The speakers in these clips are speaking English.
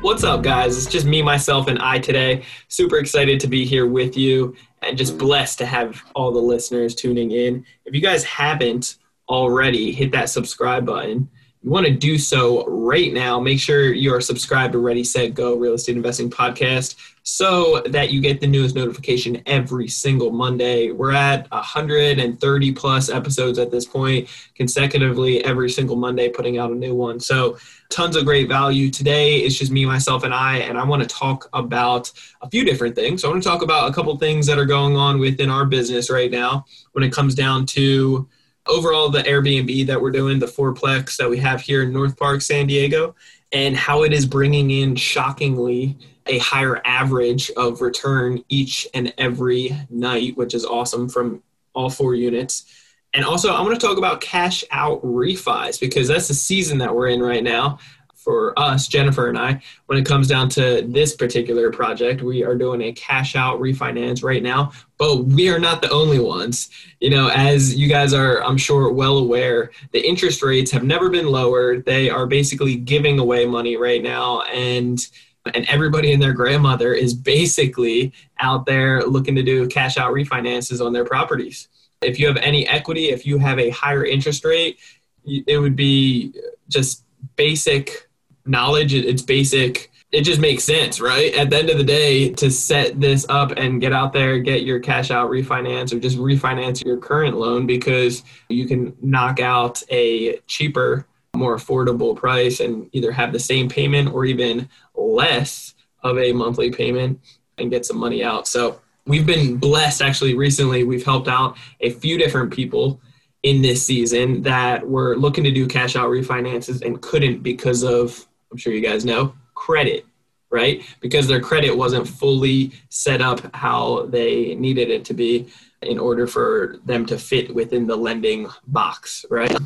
What's up, guys? It's just me, myself, and I today. Super excited to be here with you and just blessed to have all the listeners tuning in. If you guys haven't already, hit that subscribe button. You want to do so right now. Make sure you are subscribed to Ready, Set, Go Real Estate Investing Podcast so that you get the newest notification every single Monday. We're at 130 plus episodes at this point, consecutively every single Monday, putting out a new one. So, tons of great value. Today it's just me, myself, and I, and I want to talk about a few different things. So I want to talk about a couple things that are going on within our business right now when it comes down to overall the Airbnb that we're doing, the fourplex that we have here in North Park, San Diego, and how it is bringing in shockingly a higher average of return each and every night, which is awesome from all four units. And also, I want to talk about cash out refis because that's the season that we're in right now for us, Jennifer and I. When it comes down to this particular project, we are doing a cash out refinance right now, but we are not the only ones. You know, as you guys are, I'm sure, well aware, the interest rates have never been lower. They are basically giving away money right now. And and everybody and their grandmother is basically out there looking to do cash out refinances on their properties. If you have any equity, if you have a higher interest rate, it would be just basic knowledge. It's basic. It just makes sense, right? At the end of the day, to set this up and get out there, get your cash out refinance or just refinance your current loan because you can knock out a cheaper, more affordable price and either have the same payment or even less of a monthly payment and get some money out. So we've been blessed actually recently. We've helped out a few different people in this season that were looking to do cash out refinances and couldn't because of, I'm sure you guys know, credit, right? Because their credit wasn't fully set up how they needed it to be in order for them to fit within the lending box, right?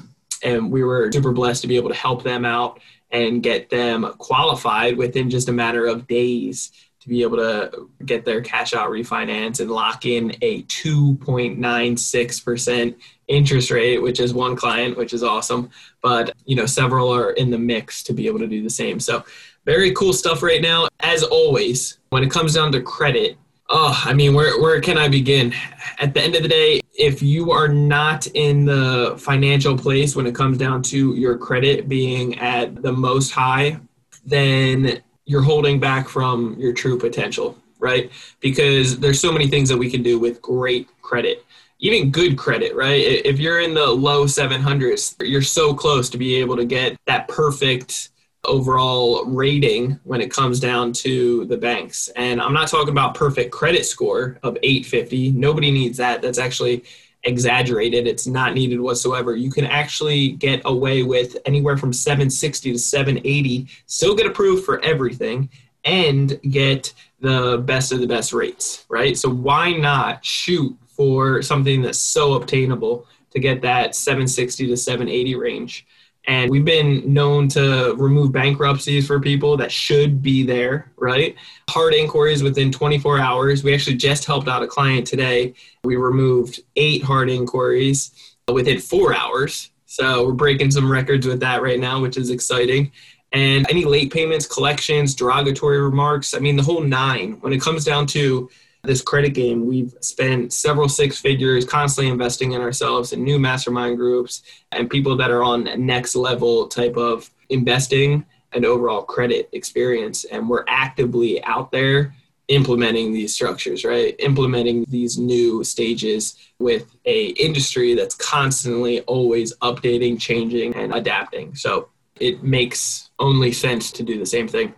And we were super blessed to be able to help them out and get them qualified within just a matter of days to be able to get their cash out refinance and lock in a 2.96% interest rate, which is one client, which is awesome. But, you know, several are in the mix to be able to do the same. So, very cool stuff right now. As always, when it comes down to credit, oh, I mean, where, where can I begin? At the end of the day, if you are not in the financial place when it comes down to your credit being at the most high, then you're holding back from your true potential, right? Because there's so many things that we can do with great credit, even good credit, right? If you're in the low 700s, you're so close to be able to get that perfect overall rating when it comes down to the banks. And I'm not talking about perfect credit score of 850. Nobody needs that. That's actually exaggerated. It's not needed whatsoever. You can actually get away with anywhere from 760 to 780, still get approved for everything, and get the best of the best rates, right? So why not shoot for something that's so obtainable to get that 760 to 780 range? And we've been known to remove bankruptcies for people that should be there, right? Hard inquiries within 24 hours. We actually just helped out a client today. We removed eight hard inquiries within four hours. So we're breaking some records with that right now, which is exciting. And any late payments, collections, derogatory remarks, I mean, the whole nine. When it comes down to this credit game, we've spent several six figures constantly investing in ourselves in new mastermind groups and people that are on next level type of investing and overall credit experience. And we're actively out there implementing these structures, right? Implementing these new stages with a industry that's constantly always updating, changing, and adapting. So it makes only sense to do the same thing.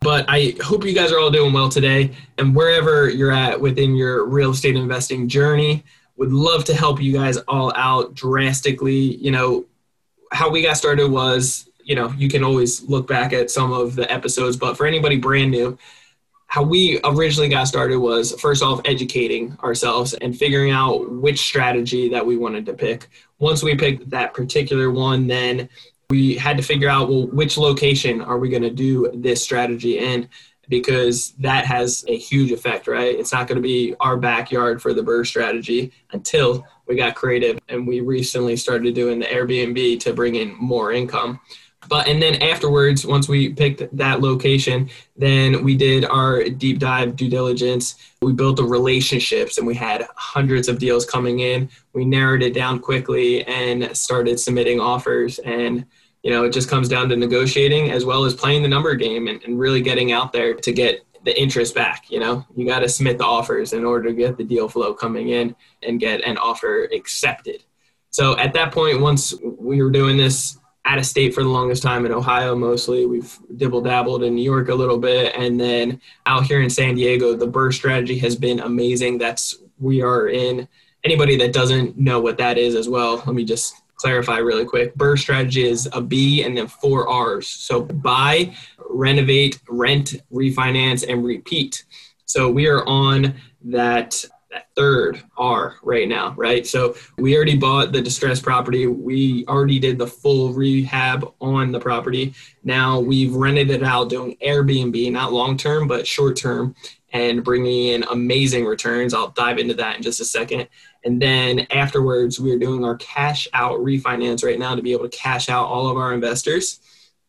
But I hope you guys are all doing well today. And wherever you're at within your real estate investing journey, would love to help you guys all out drastically. You know, how we got started was, you know, you can always look back at some of the episodes, but for anybody brand new, how we originally got started was first off educating ourselves and figuring out which strategy that we wanted to pick. Once we picked that particular one, then we had to figure out well which location are we going to do this strategy in because that has a huge effect, right? It's not going to be our backyard for the BRRRR strategy until we got creative and we recently started doing the Airbnb to bring in more income. But and then afterwards, once we picked that location, then we did our deep dive due diligence. We built the relationships and we had hundreds of deals coming in. We narrowed it down quickly and started submitting offers and you know, it just comes down to negotiating as well as playing the number game and, and really getting out there to get the interest back. You know, you got to submit the offers in order to get the deal flow coming in and get an offer accepted. So at that point, once we were doing this out of state for the longest time in Ohio, mostly we've dibble dabbled in New York a little bit, and then out here in San Diego, the BRRRR strategy has been amazing. That's we are in. Anybody that doesn't know what that is as well, let me just clarify really quick. BRRRR strategy is a B and then four R's. So buy, renovate, rent, refinance, and repeat. So we are on that that third R right now, right? So we already bought the distressed property. We already did the full rehab on the property. Now we've rented it out doing Airbnb, not long term, but short term, and bringing in amazing returns. I'll dive into that in just a second. And then afterwards, we're doing our cash out refinance right now to be able to cash out all of our investors.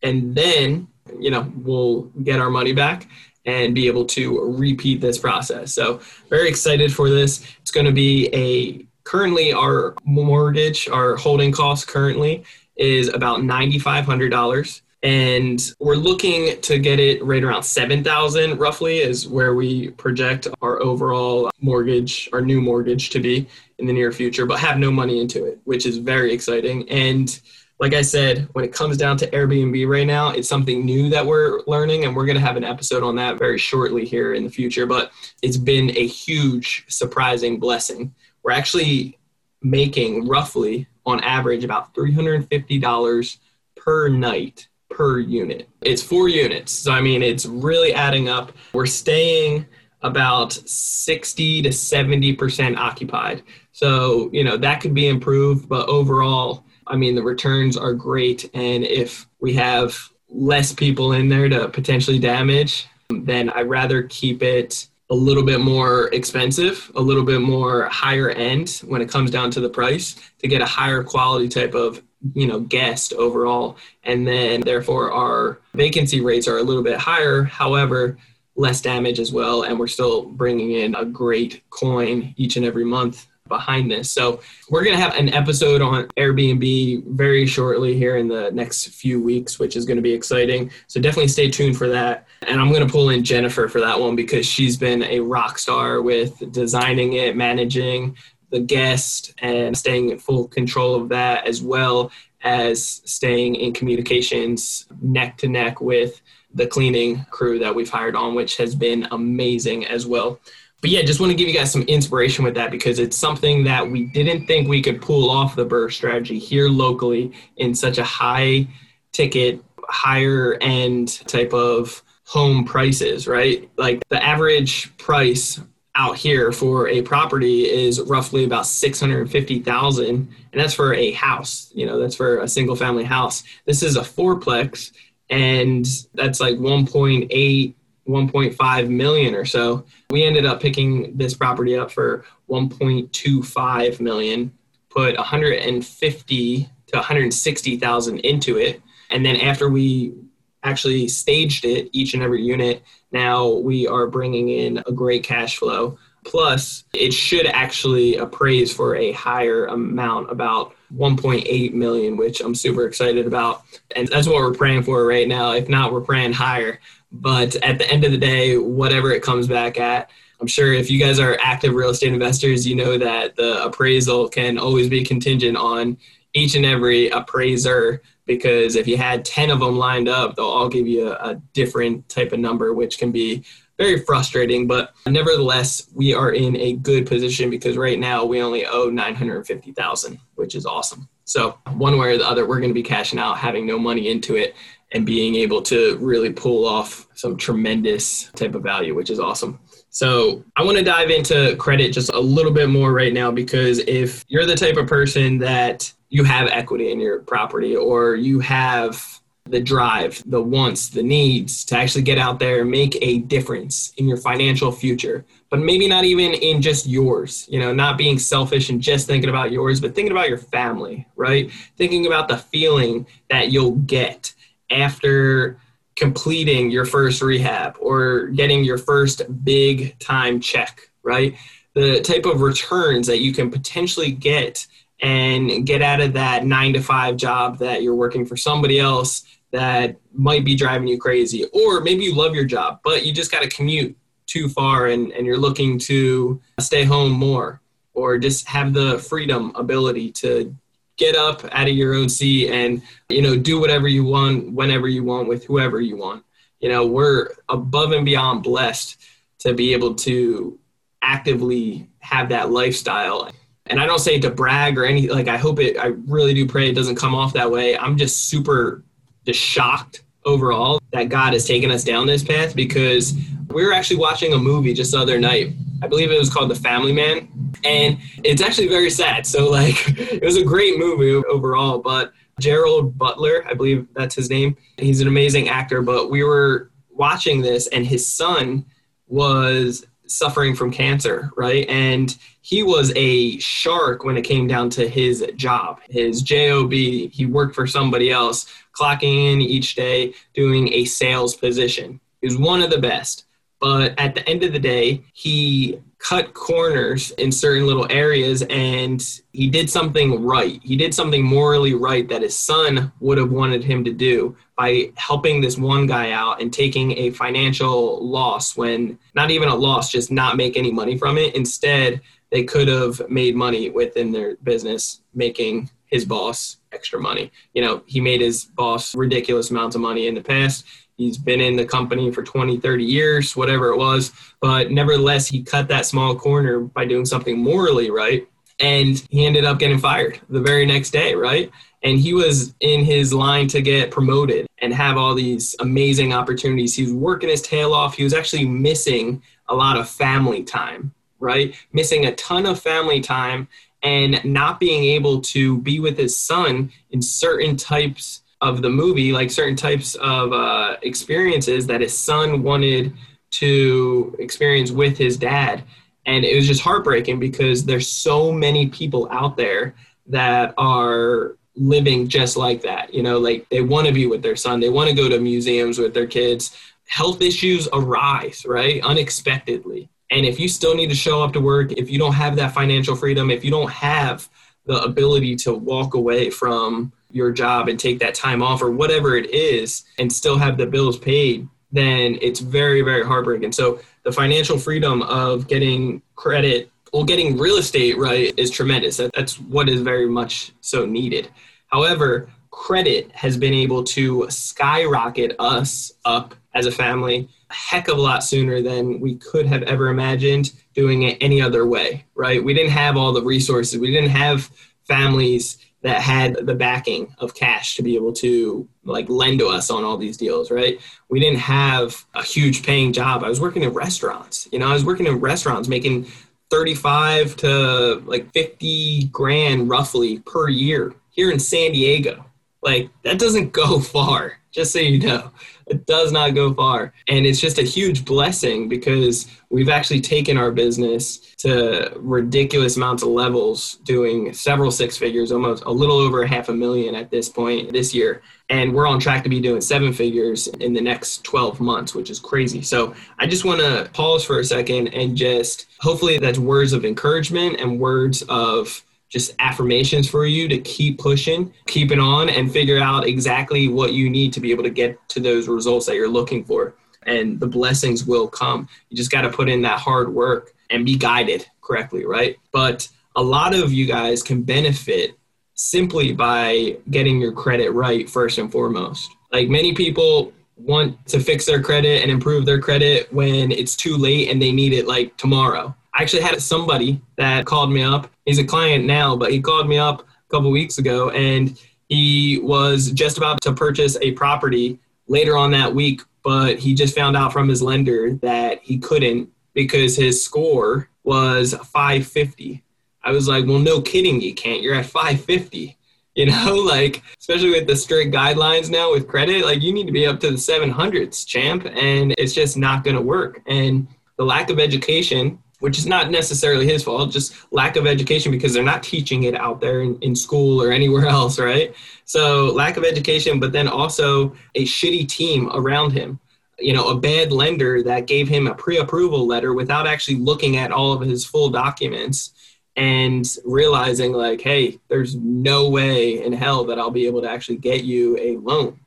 And then, you know, we'll get our money back and be able to repeat this process. So, very excited for this. It's going to be a currently our mortgage, our holding cost currently is about $9,500 and we're looking to get it right around 7000 roughly is where we project our overall mortgage our new mortgage to be in the near future but have no money into it which is very exciting and like i said when it comes down to airbnb right now it's something new that we're learning and we're going to have an episode on that very shortly here in the future but it's been a huge surprising blessing we're actually making roughly on average about $350 per night per unit. It's four units. So, I mean, it's really adding up. We're staying about 60 to 70% occupied. So, you know, that could be improved, but overall, I mean, the returns are great. And if we have less people in there to potentially damage, then I'd rather keep it a little bit more expensive, a little bit more higher end when it comes down to the price to get a higher quality type of you know guest overall and then therefore our vacancy rates are a little bit higher however less damage as well and we're still bringing in a great coin each and every month behind this. So we're going to have an episode on airbnb very shortly here in the next few weeks which is going to be exciting. So definitely stay tuned for that. And i'm going to pull in jennifer for that one because she's been a rock star with designing it managing the guest and staying in full control of that as well as staying in communications neck to neck with the cleaning crew that we've hired on, which has been amazing as well. But yeah, just want to give you guys some inspiration with that because it's something that we didn't think we could pull off the BRRRR strategy here locally in such a high ticket, higher end type of home prices, right? Like the average price out here for a property is roughly about 650,000 and that's for a house, you know, that's for a single family house. This is a fourplex and that's like 1.8 1.5 million or so. We ended up picking this property up for 1.25 million, put 150 to 160,000 into it, and then after we actually staged it each and every unit now we are bringing in a great cash flow. Plus, it should actually appraise for a higher amount, about 1.8 million, which I'm super excited about. And that's what we're praying for right now. If not, we're praying higher. But at the end of the day, whatever it comes back at, I'm sure if you guys are active real estate investors, you know that the appraisal can always be contingent on each and every appraiser because if you had 10 of them lined up, they'll all give you a, a different type of number, which can be very frustrating. But nevertheless, we are in a good position because right now we only owe 950,000, which is awesome. So one way or the other, we're going to be cashing out, having no money into it. and being able to really pull off some tremendous type of value, which is awesome. So I want to dive into credit just a little bit more right now because if you're the type of person that you have equity in your property or you have the drive, the wants, the needs to actually get out there and make a difference in your financial future, but maybe not even in just yours, you know, not being selfish and just thinking about yours, but thinking about your family, right? Thinking about the feeling that you'll get after completing your first rehab or getting your first big time check, right? The type of returns that you can potentially get and get out of that nine to five job that you're working for somebody else that might be driving you crazy. Or maybe you love your job, but you just got to commute too far and, and you're looking to stay home more or just have the freedom ability to get up out of your own seat and you know do whatever you want whenever you want with whoever you want you know we're above and beyond blessed to be able to actively have that lifestyle and i don't say to brag or any like i hope it i really do pray it doesn't come off that way i'm just super just shocked overall that god has taken us down this path because we were actually watching a movie just the other night I believe it was called The Family Man, and it's actually very sad. So like, it was a great movie overall, but Gerald Butler, I believe that's his name. He's an amazing actor, but we were watching this, and his son was suffering from cancer, right? And he was a shark when it came down to his job, his job. He worked for somebody else, clocking in each day, doing a sales position. He was one of the best. But at the end of the day, he cut corners in certain little areas and he did something right. He did something morally right that his son would have wanted him to do by helping this one guy out and taking a financial loss when not even a loss, just not make any money from it. Instead, they could have made money within their business making his boss extra money. You know, he made his boss ridiculous amounts of money in the past. He's been in the company for 20, 30 years, whatever it was. But nevertheless, he cut that small corner by doing something morally right. And he ended up getting fired the very next day, right? And he was in his line to get promoted and have all these amazing opportunities. He was working his tail off. He was actually missing a lot of family time, right? Missing a ton of family time and not being able to be with his son in certain types of the movie, like certain types of uh, experiences that his son wanted to experience with his dad. And it was just heartbreaking because there's so many people out there that are living just like that. You know, like they want to be with their son, they want to go to museums with their kids. Health issues arise, right? Unexpectedly. And if you still need to show up to work, if you don't have that financial freedom, if you don't have the ability to walk away from your job and take that time off or whatever it is and still have the bills paid, then it's very, very heartbreaking. So the financial freedom of getting credit or getting real estate right is tremendous. That's what is very much so needed. However, credit has been able to skyrocket us up as a family a heck of a lot sooner than we could have ever imagined doing it any other way, right? We didn't have all the resources. We didn't have families that had the backing of cash to be able to like lend to us on all these deals, right? We didn't have a huge paying job. I was working in restaurants. You know, I was working in restaurants making 35 to like 50 grand roughly per year here in San Diego. Like that doesn't go far, just so you know it does not go far. And it's just a huge blessing because we've actually taken our business to ridiculous amounts of levels, doing several six figures, almost a little over half a million at this point this year. And we're on track to be doing seven figures in the next 12 months, which is crazy. So I just want to pause for a second and just hopefully that's words of encouragement and words of just affirmations for you to keep pushing, keep it on, and figure out exactly what you need to be able to get to those results that you're looking for. And the blessings will come. You just got to put in that hard work and be guided correctly, right? But a lot of you guys can benefit simply by getting your credit right first and foremost. Like many people want to fix their credit and improve their credit when it's too late and they need it like tomorrow I actually had somebody that called me up. He's a client now, but he called me up a couple weeks ago and He was just about to purchase a property later on that week, but he just found out from his lender that he couldn't because his score was 550. I was like, well, no kidding, you can't. You're at 550. You know, like, especially with the strict guidelines now with credit, like, you need to be up to the 700s, champ, and it's just not going to work. And the lack of education, which is not necessarily his fault, just lack of education because they're not teaching it out there in, in school or anywhere else, right? So, lack of education, but then also a shitty team around him you know, a bad lender that gave him a pre-approval letter without actually looking at all of his full documents and realizing like, hey, there's no way in hell that I'll be able to actually get you a loan,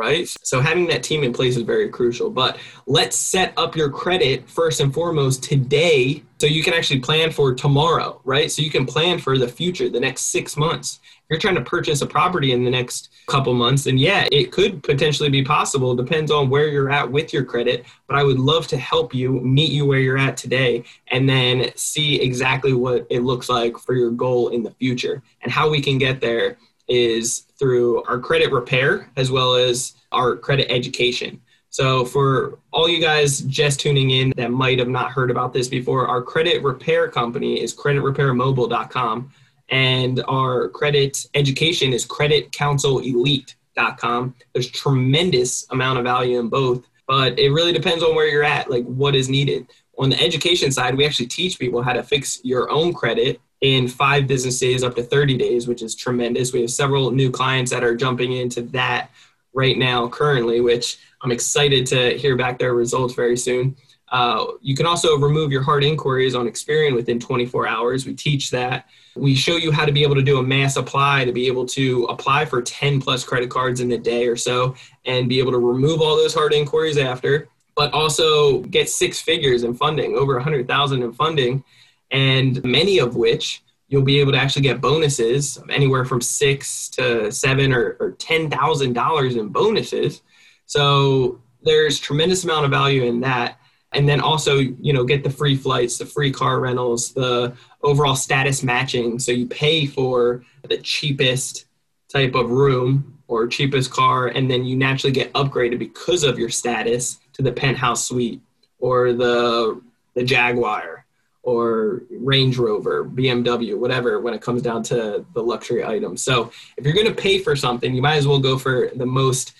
right? So having that team in place is very crucial. But let's set up your credit first and foremost today so you can actually plan for tomorrow, right? So you can plan for the future, the next six months If you're trying to purchase a property in the next couple months, and yeah, it could potentially be possible. Depends on where you're at with your credit. But I would love to help you meet you where you're at today and then see exactly what it looks like for your goal in the future. And how we can get there is through our credit repair as well as our credit education. So, for all you guys just tuning in that might have not heard about this before, our credit repair company is creditrepairmobile.com and our credit education is creditcounselelite.com. There's tremendous amount of value in both, but it really depends on where you're at, like what is needed. On the education side, we actually teach people how to fix your own credit in five business days up to 30 days, which is tremendous. We have several new clients that are jumping into that right now currently, which I'm excited to hear back their results very soon. Uh, you can also remove your hard inquiries on Experian within 24 hours. We teach that. We show you how to be able to do a mass apply to be able to apply for 10 plus credit cards in a day or so and be able to remove all those hard inquiries after, but also get six figures in funding, over 100,000 in funding, and many of which you'll be able to actually get bonuses anywhere from six to seven or, or $10,000 in bonuses. So there's tremendous amount of value in that. And then also you know get the free flights the free car rentals the overall status matching. So you pay for the cheapest type of room or cheapest car and then you naturally get upgraded because of your status to the penthouse suite or the the jaguar or range rover bmw whatever when it comes down to the luxury items so if you're going to pay for something you might as well go for the most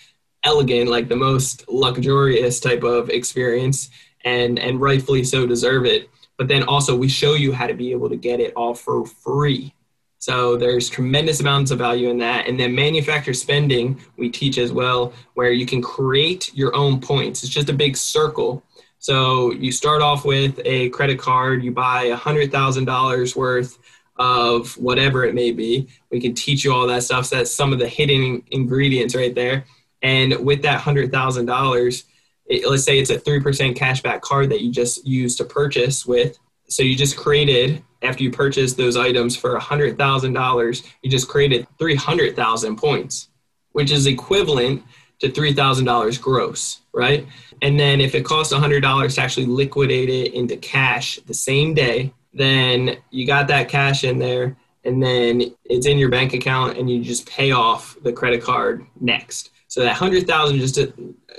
elegant like the most luxurious type of experience and and rightfully so deserve it. But then also we show you how to be able to get it all for free. So there's tremendous amounts of value in that. And then manufacturer spending we teach as well, where you can create your own points. It's just a big circle. So you start off with a credit card, you buy a hundred thousand dollars worth of whatever it may be. We can teach you all that stuff. So that's some of the hidden ingredients right there. And with that hundred thousand dollars, it, let's say it's a 3% cashback card that you just use to purchase with. So you just created, after you purchase those items for $100,000, you just created 300,000 points, which is equivalent to $3,000 gross, right? And then if it costs $100 to actually liquidate it into cash the same day, then you got that cash in there and then it's in your bank account and you just pay off the credit card next. So that hundred thousand just a,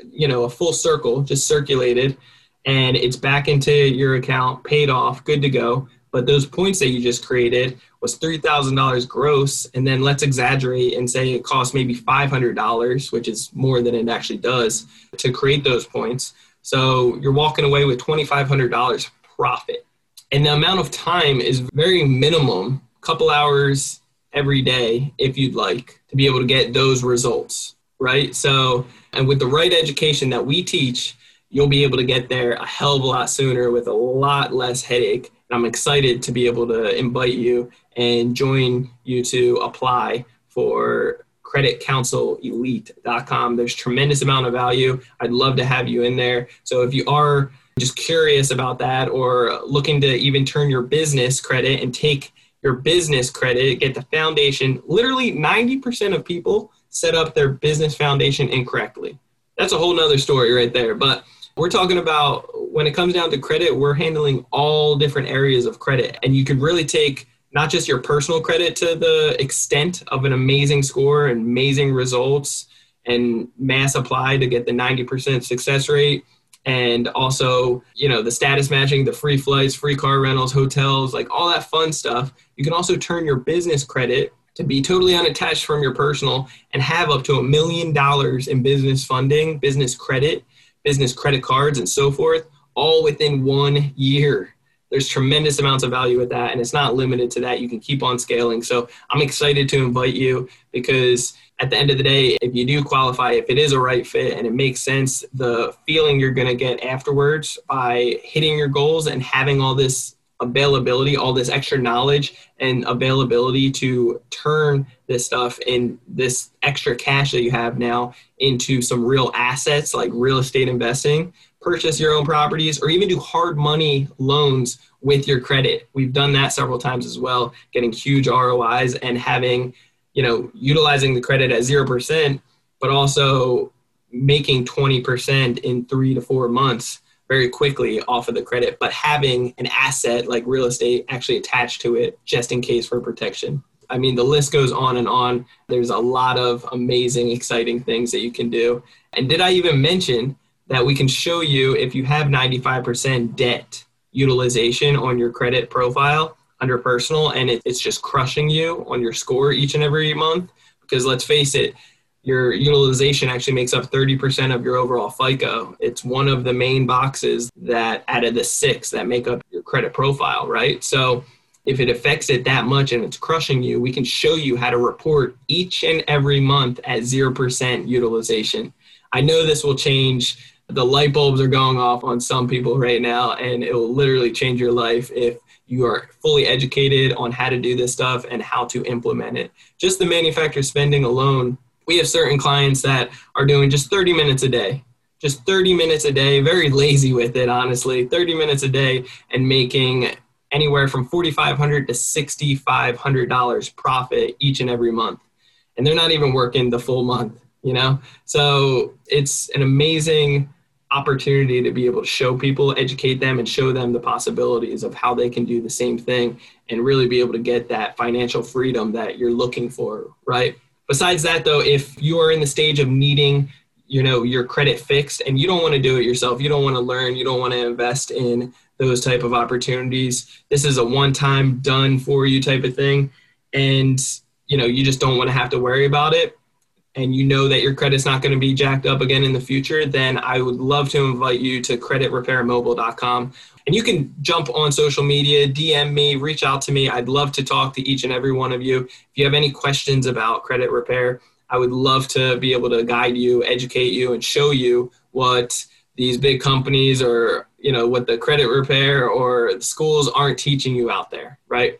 you know a full circle just circulated, and it's back into your account, paid off, good to go. But those points that you just created was three thousand dollars gross, and then let's exaggerate and say it costs maybe five hundred dollars, which is more than it actually does to create those points. So you're walking away with twenty five hundred dollars profit, and the amount of time is very minimum, couple hours every day if you'd like to be able to get those results right? So, and with the right education that we teach, you'll be able to get there a hell of a lot sooner with a lot less headache. I'm excited to be able to invite you and join you to apply for creditcounselelite.com. There's tremendous amount of value. I'd love to have you in there. So if you are just curious about that or looking to even turn your business credit and take your business credit, get the foundation, literally 90% of people set up their business foundation incorrectly. That's a whole nother story right there. But we're talking about when it comes down to credit, we're handling all different areas of credit. And you can really take not just your personal credit to the extent of an amazing score and amazing results and mass apply to get the 90% success rate and also you know the status matching the free flights free car rentals hotels like all that fun stuff you can also turn your business credit to be totally unattached from your personal and have up to a million dollars in business funding business credit business credit cards and so forth all within one year. There's tremendous amounts of value with that and it's not limited to that. You can keep on scaling. So i'm excited to invite you because at the end of the day if you do qualify if it is a right fit and it makes sense the feeling you're going to get afterwards by hitting your goals and having all this availability all this extra knowledge and availability to turn this stuff and this extra cash that you have now into some real assets like real estate investing purchase your own properties or even do hard money loans with your credit. We've done that several times as well, getting huge ROIs and having, you know, utilizing the credit at 0%, but also making 20% in three to four months very quickly off of the credit, but having an asset like real estate actually attached to it just in case for protection. I mean, the list goes on and on. There's a lot of amazing, exciting things that you can do. And did I even mention that we can show you if you have 95% debt utilization on your credit profile under personal and it, it's just crushing you on your score each and every month because let's face it your utilization actually makes up 30% of your overall FICO. It's one of the main boxes that out of the six that make up your credit profile, right? So if it affects it that much and it's crushing you, we can show you how to report each and every month at 0% utilization. I know this will change the light bulbs are going off on some people right now, and it will literally change your life if you are fully educated on how to do this stuff and how to implement it. Just the manufacturer spending alone, we have certain clients that are doing just 30 minutes a day. Just 30 minutes a day, very lazy with it, honestly. 30 minutes a day and making anywhere from 4,500 to $6,500 profit each and every month. And they're not even working the full month, you know? So it's an amazing opportunity to be able to show people, educate them, and show them the possibilities of how they can do the same thing and really be able to get that financial freedom that you're looking for, right? Besides that, though, if you are in the stage of needing you know your credit fixed and you don't want to do it yourself you don't want to learn you don't want to invest in those type of opportunities this is a one time done for you type of thing. And you know you just don't want to have to worry about it and you know that your credit's not going to be jacked up again in the future, then I would love to invite you to creditrepairmobile.com. And you can jump on social media, DM me, reach out to me. I'd love to talk to each and every one of you. If you have any questions about credit repair, I would love to be able to guide you, educate you, and show you what these big companies or you know what the credit repair or schools aren't teaching you out there, right?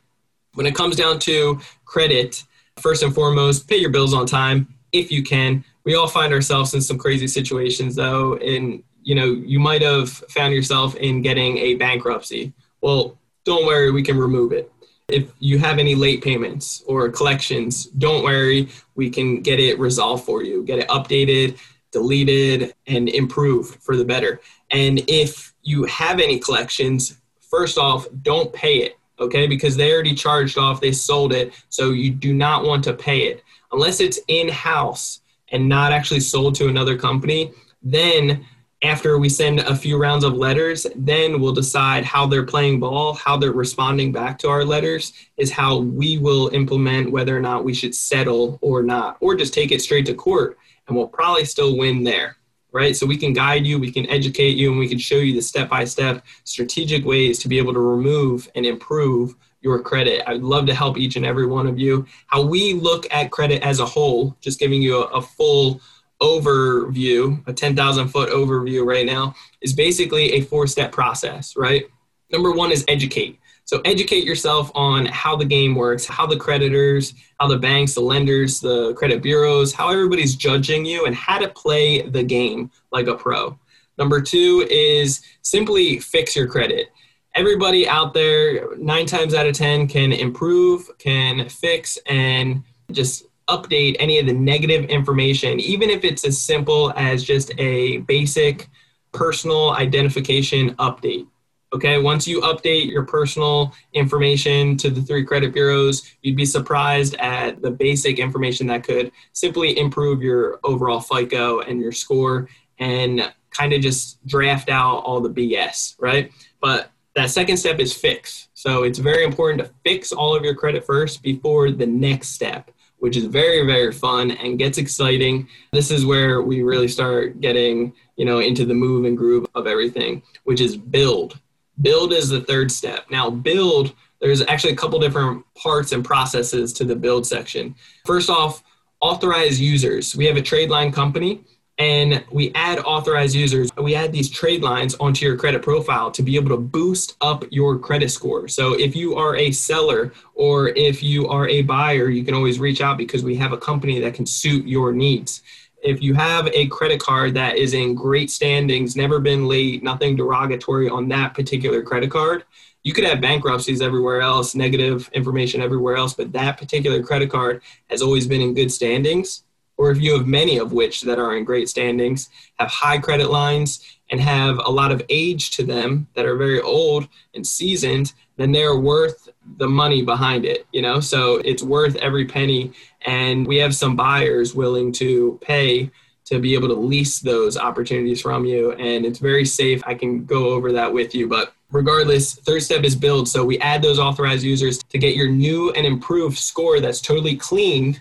When it comes down to credit, first and foremost, pay your bills on time if you can. We all find ourselves in some crazy situations though, and you know, you might have found yourself in getting a bankruptcy. Well, don't worry, we can remove it. If you have any late payments or collections, don't worry, we can get it resolved for you, get it updated, deleted, and improved for the better. And if you have any collections, first off, don't pay it, okay? Because they already charged off, they sold it, so you do not want to pay it unless it's in house and not actually sold to another company, then after we send a few rounds of letters, then we'll decide how they're playing ball, how they're responding back to our letters, is how we will implement whether or not we should settle or not, or just take it straight to court, and we'll probably still win there, right? So we can guide you, we can educate you, and we can show you the step by step strategic ways to be able to remove and improve your credit. I'd love to help each and every one of you. How we look at credit as a whole, just giving you a, a full overview, a 10,000 foot overview right now, is basically a four step process, right? Number one is educate. So educate yourself on how the game works, how the creditors, how the banks, the lenders, the credit bureaus, how everybody's judging you, and how to play the game like a pro. Number two is simply fix your credit everybody out there, nine times out of 10, can improve, can fix, and just update any of the negative information, even if it's as simple as just a basic personal identification update. Okay, once you update your personal information to the three credit bureaus, you'd be surprised at the basic information that could simply improve your overall FICO and your score and kind of just draft out all the BS, right? But that second step is fix. So it's very important to fix all of your credit first before the next step, which is very, very fun and gets exciting. This is where we really start getting, you know, into the move and groove of everything, which is build. Build is the third step. Now, build, there's actually a couple different parts and processes to the build section. First off, authorize users. We have a trade line company and we add authorized users. We add these trade lines onto your credit profile to be able to boost up your credit score. So if you are a seller or if you are a buyer, you can always reach out because we have a company that can suit your needs if you have a credit card that is in great standings, never been late, nothing derogatory on that particular credit card, you could have bankruptcies everywhere else, negative information everywhere else, but that particular credit card has always been in good standings. Or if you have many of which that are in great standings, have high credit lines, and have a lot of age to them that are very old and seasoned, then they're worth the money behind it, you know? So it's worth every penny. And we have some buyers willing to pay to be able to lease those opportunities from you. And it's very safe. I can go over that with you. But regardless, third step is build. So we add those authorized users to get your new and improved score that's totally cleaned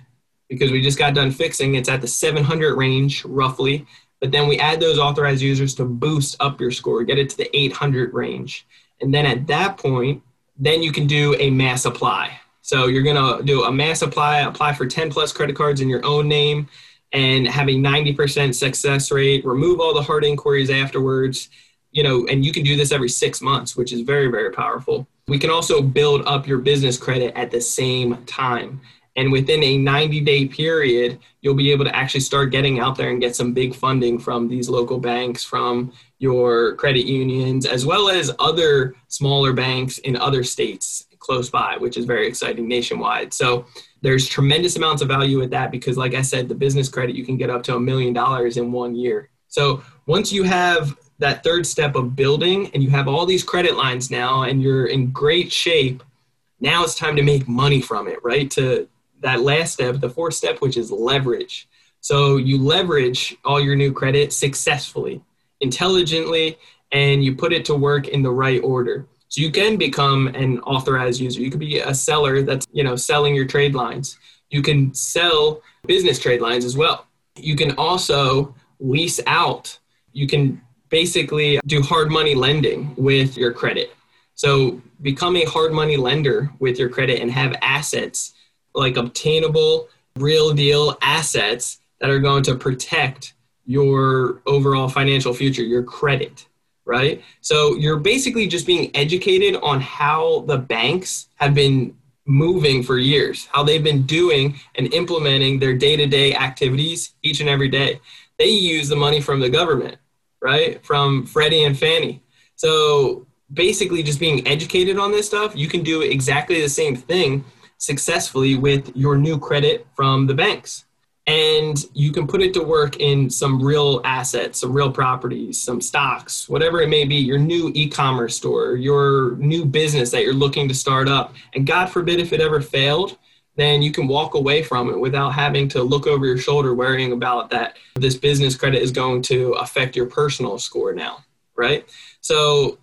because we just got done fixing. It's at the 700 range roughly. But then we add those authorized users to boost up your score, get it to the 800 range. And then at that point, then you can do a mass apply. So you're gonna do a mass apply, apply for 10 plus credit cards in your own name and have a 90% success rate, remove all the hard inquiries afterwards, you know, and you can do this every six months, which is very, very powerful. We can also build up your business credit at the same time. And within a 90 day period, you'll be able to actually start getting out there and get some big funding from these local banks, from your credit unions, as well as other smaller banks in other states close by, which is very exciting nationwide. So there's tremendous amounts of value with that because, like I said, the business credit, you can get up to a million dollars in one year. So once you have that third step of building and you have all these credit lines now and you're in great shape, now it's time to make money from it, right? To that last step, the fourth step, which is leverage. So you leverage all your new credit successfully, intelligently, and you put it to work in the right order. So you can become an authorized user. You could be a seller that's, you know, selling your trade lines. You can sell business trade lines as well. You can also lease out. You can basically do hard money lending with your credit. So become a hard money lender with your credit and have assets like obtainable, real deal assets that are going to protect your overall financial future, your credit, right? So you're basically just being educated on how the banks have been moving for years, how they've been doing and implementing their day to day activities each and every day. They use the money from the government, right? From Freddie and Fannie. So basically, just being educated on this stuff, you can do exactly the same thing successfully with your new credit from the banks. And you can put it to work in some real assets, some real properties, some stocks, whatever it may be, your new e commerce store, your new business that you're looking to start up. And God forbid if it ever failed, then you can walk away from it without having to look over your shoulder worrying about that this business credit is going to affect your personal score now, right? So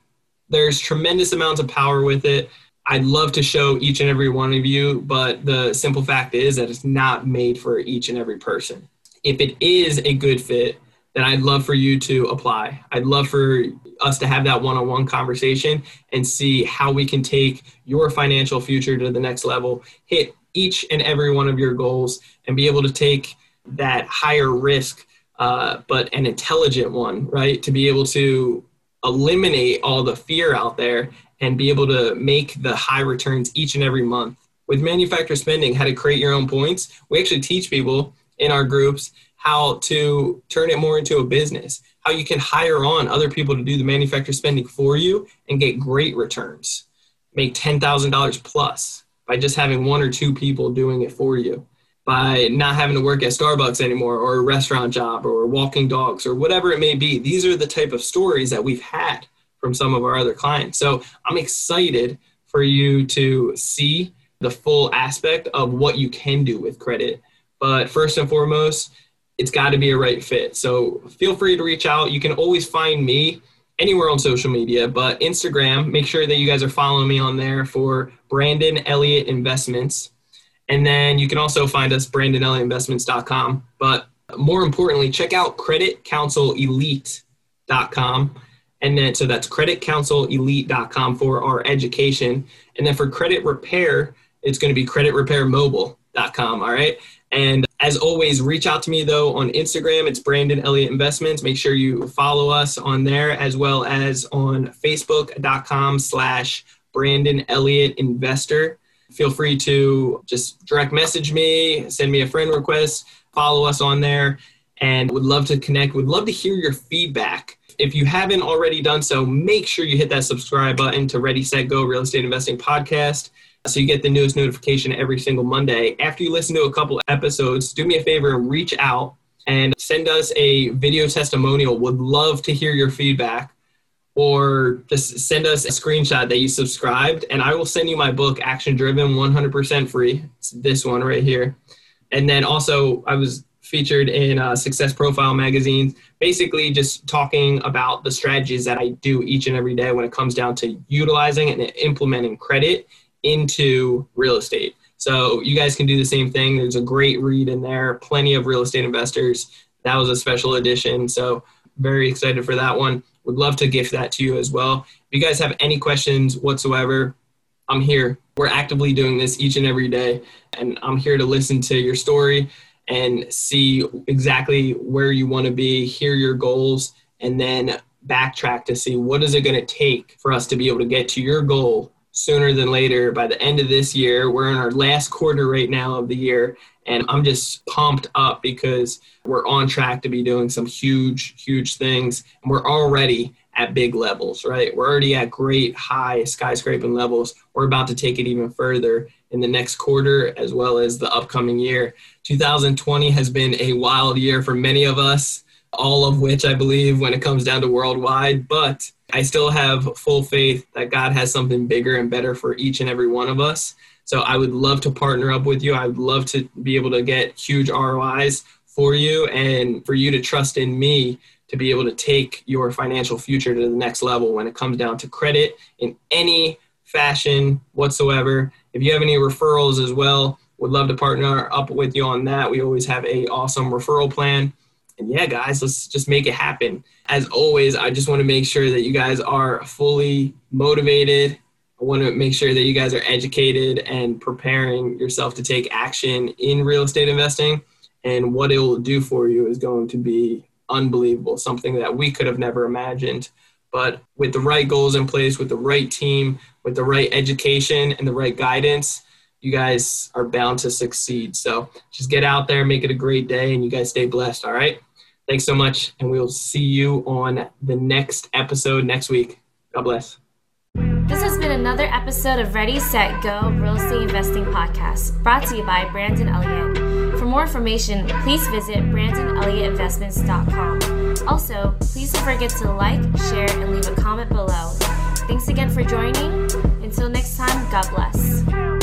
there's tremendous amounts of power with it. I'd love to show each and every one of you, but the simple fact is that it's not made for each and every person. If it is a good fit, then I'd love for you to apply. I'd love for us to have that one on one conversation and see how we can take your financial future to the next level, hit each and every one of your goals, and be able to take that higher risk, uh, but an intelligent one, right? To be able to eliminate all the fear out there and be able to make the high returns each and every month. With manufacturer spending, how to create your own points, we actually teach people in our groups how to turn it more into a business, how you can hire on other people to do the manufacturer spending for you and get great returns. Make $10,000 plus by just having one or two people doing it for you, by not having to work at Starbucks anymore or a restaurant job or walking dogs or whatever it may be. These are the type of stories that we've had from some of our other clients. So I'm excited for you to see the full aspect of what you can do with credit. But first and foremost, it's got to be a right fit. So feel free to reach out. You can always find me anywhere on social media, but Instagram, make sure that you guys are following me on there for Brandon Elliott Investments. And then you can also find us brandonelliottinvestments.com. But more importantly, check out creditcounselelite.com. And then, so that's creditcounselelite.com for our education. And then for credit repair, it's going to be creditrepairmobile.com. All right. And as always, reach out to me though on Instagram. It's Brandon Elliott Investments. Make sure you follow us on there as well as on Facebook.com slash Brandon Elliott Investor. Feel free to just direct message me, send me a friend request, follow us on there, and would love to connect. Would love to hear your feedback. If you haven't already done so, make sure you hit that subscribe button to Ready, Set, Go Real Estate Investing Podcast so you get the newest notification every single Monday. After you listen to a couple episodes, do me a favor and reach out and send us a video testimonial. Would love to hear your feedback or just send us a screenshot that you subscribed and I will send you my book Action Driven 100% free. It's this one right here. And then also I was featured in uh, Success Profile magazine, basically just talking about the strategies that I do each and every day when it comes down to utilizing and implementing credit into real estate. So you guys can do the same thing. There's a great read in there, plenty of real estate investors. That was a special edition. So very excited for that one. Would love to gift that to you as well. If you guys have any questions whatsoever, I'm here. We're actively doing this each and every day, and I'm here to listen to your story and see exactly where you want to be, hear your goals, and then backtrack to see what is it going to take for us to be able to get to your goal sooner than later by the end of this year. We're in our last quarter right now of the year, and I'm just pumped up because we're on track to be doing some huge, huge things. And we're already at big levels, right? We're already at great high skyscraping levels. We're about to take it even further in the next quarter as well as the upcoming year. 2020 has been a wild year for many of us, all of which I believe when it comes down to worldwide, but I still have full faith that God has something bigger and better for each and every one of us. So I would love to partner up with you. I would love to be able to get huge ROIs for you and for you to trust in me to be able to take your financial future to the next level when it comes down to credit in any fashion whatsoever. If you have any referrals as well, would love to partner up with you on that. We always have a awesome referral plan. And yeah, guys, let's just make it happen. As always, I just want to make sure that you guys are fully motivated. I want to make sure that you guys are educated and preparing yourself to take action in real estate investing. And what it will do for you is going to be unbelievable, something that we could have never imagined. But with the right goals in place, with the right team, with the right education and the right guidance, you guys are bound to succeed. So just get out there, make it a great day, and you guys stay blessed. All right. Thanks so much. And we'll see you on the next episode next week. God bless. This has been another episode of Ready, Set, Go Real Estate Investing Podcast brought to you by Brandon Elliott. For more information, please visit BrandonElliottInvestments.com. Also, please don't forget to like, share, and leave a comment below. Thanks again for joining. Until next time, God bless.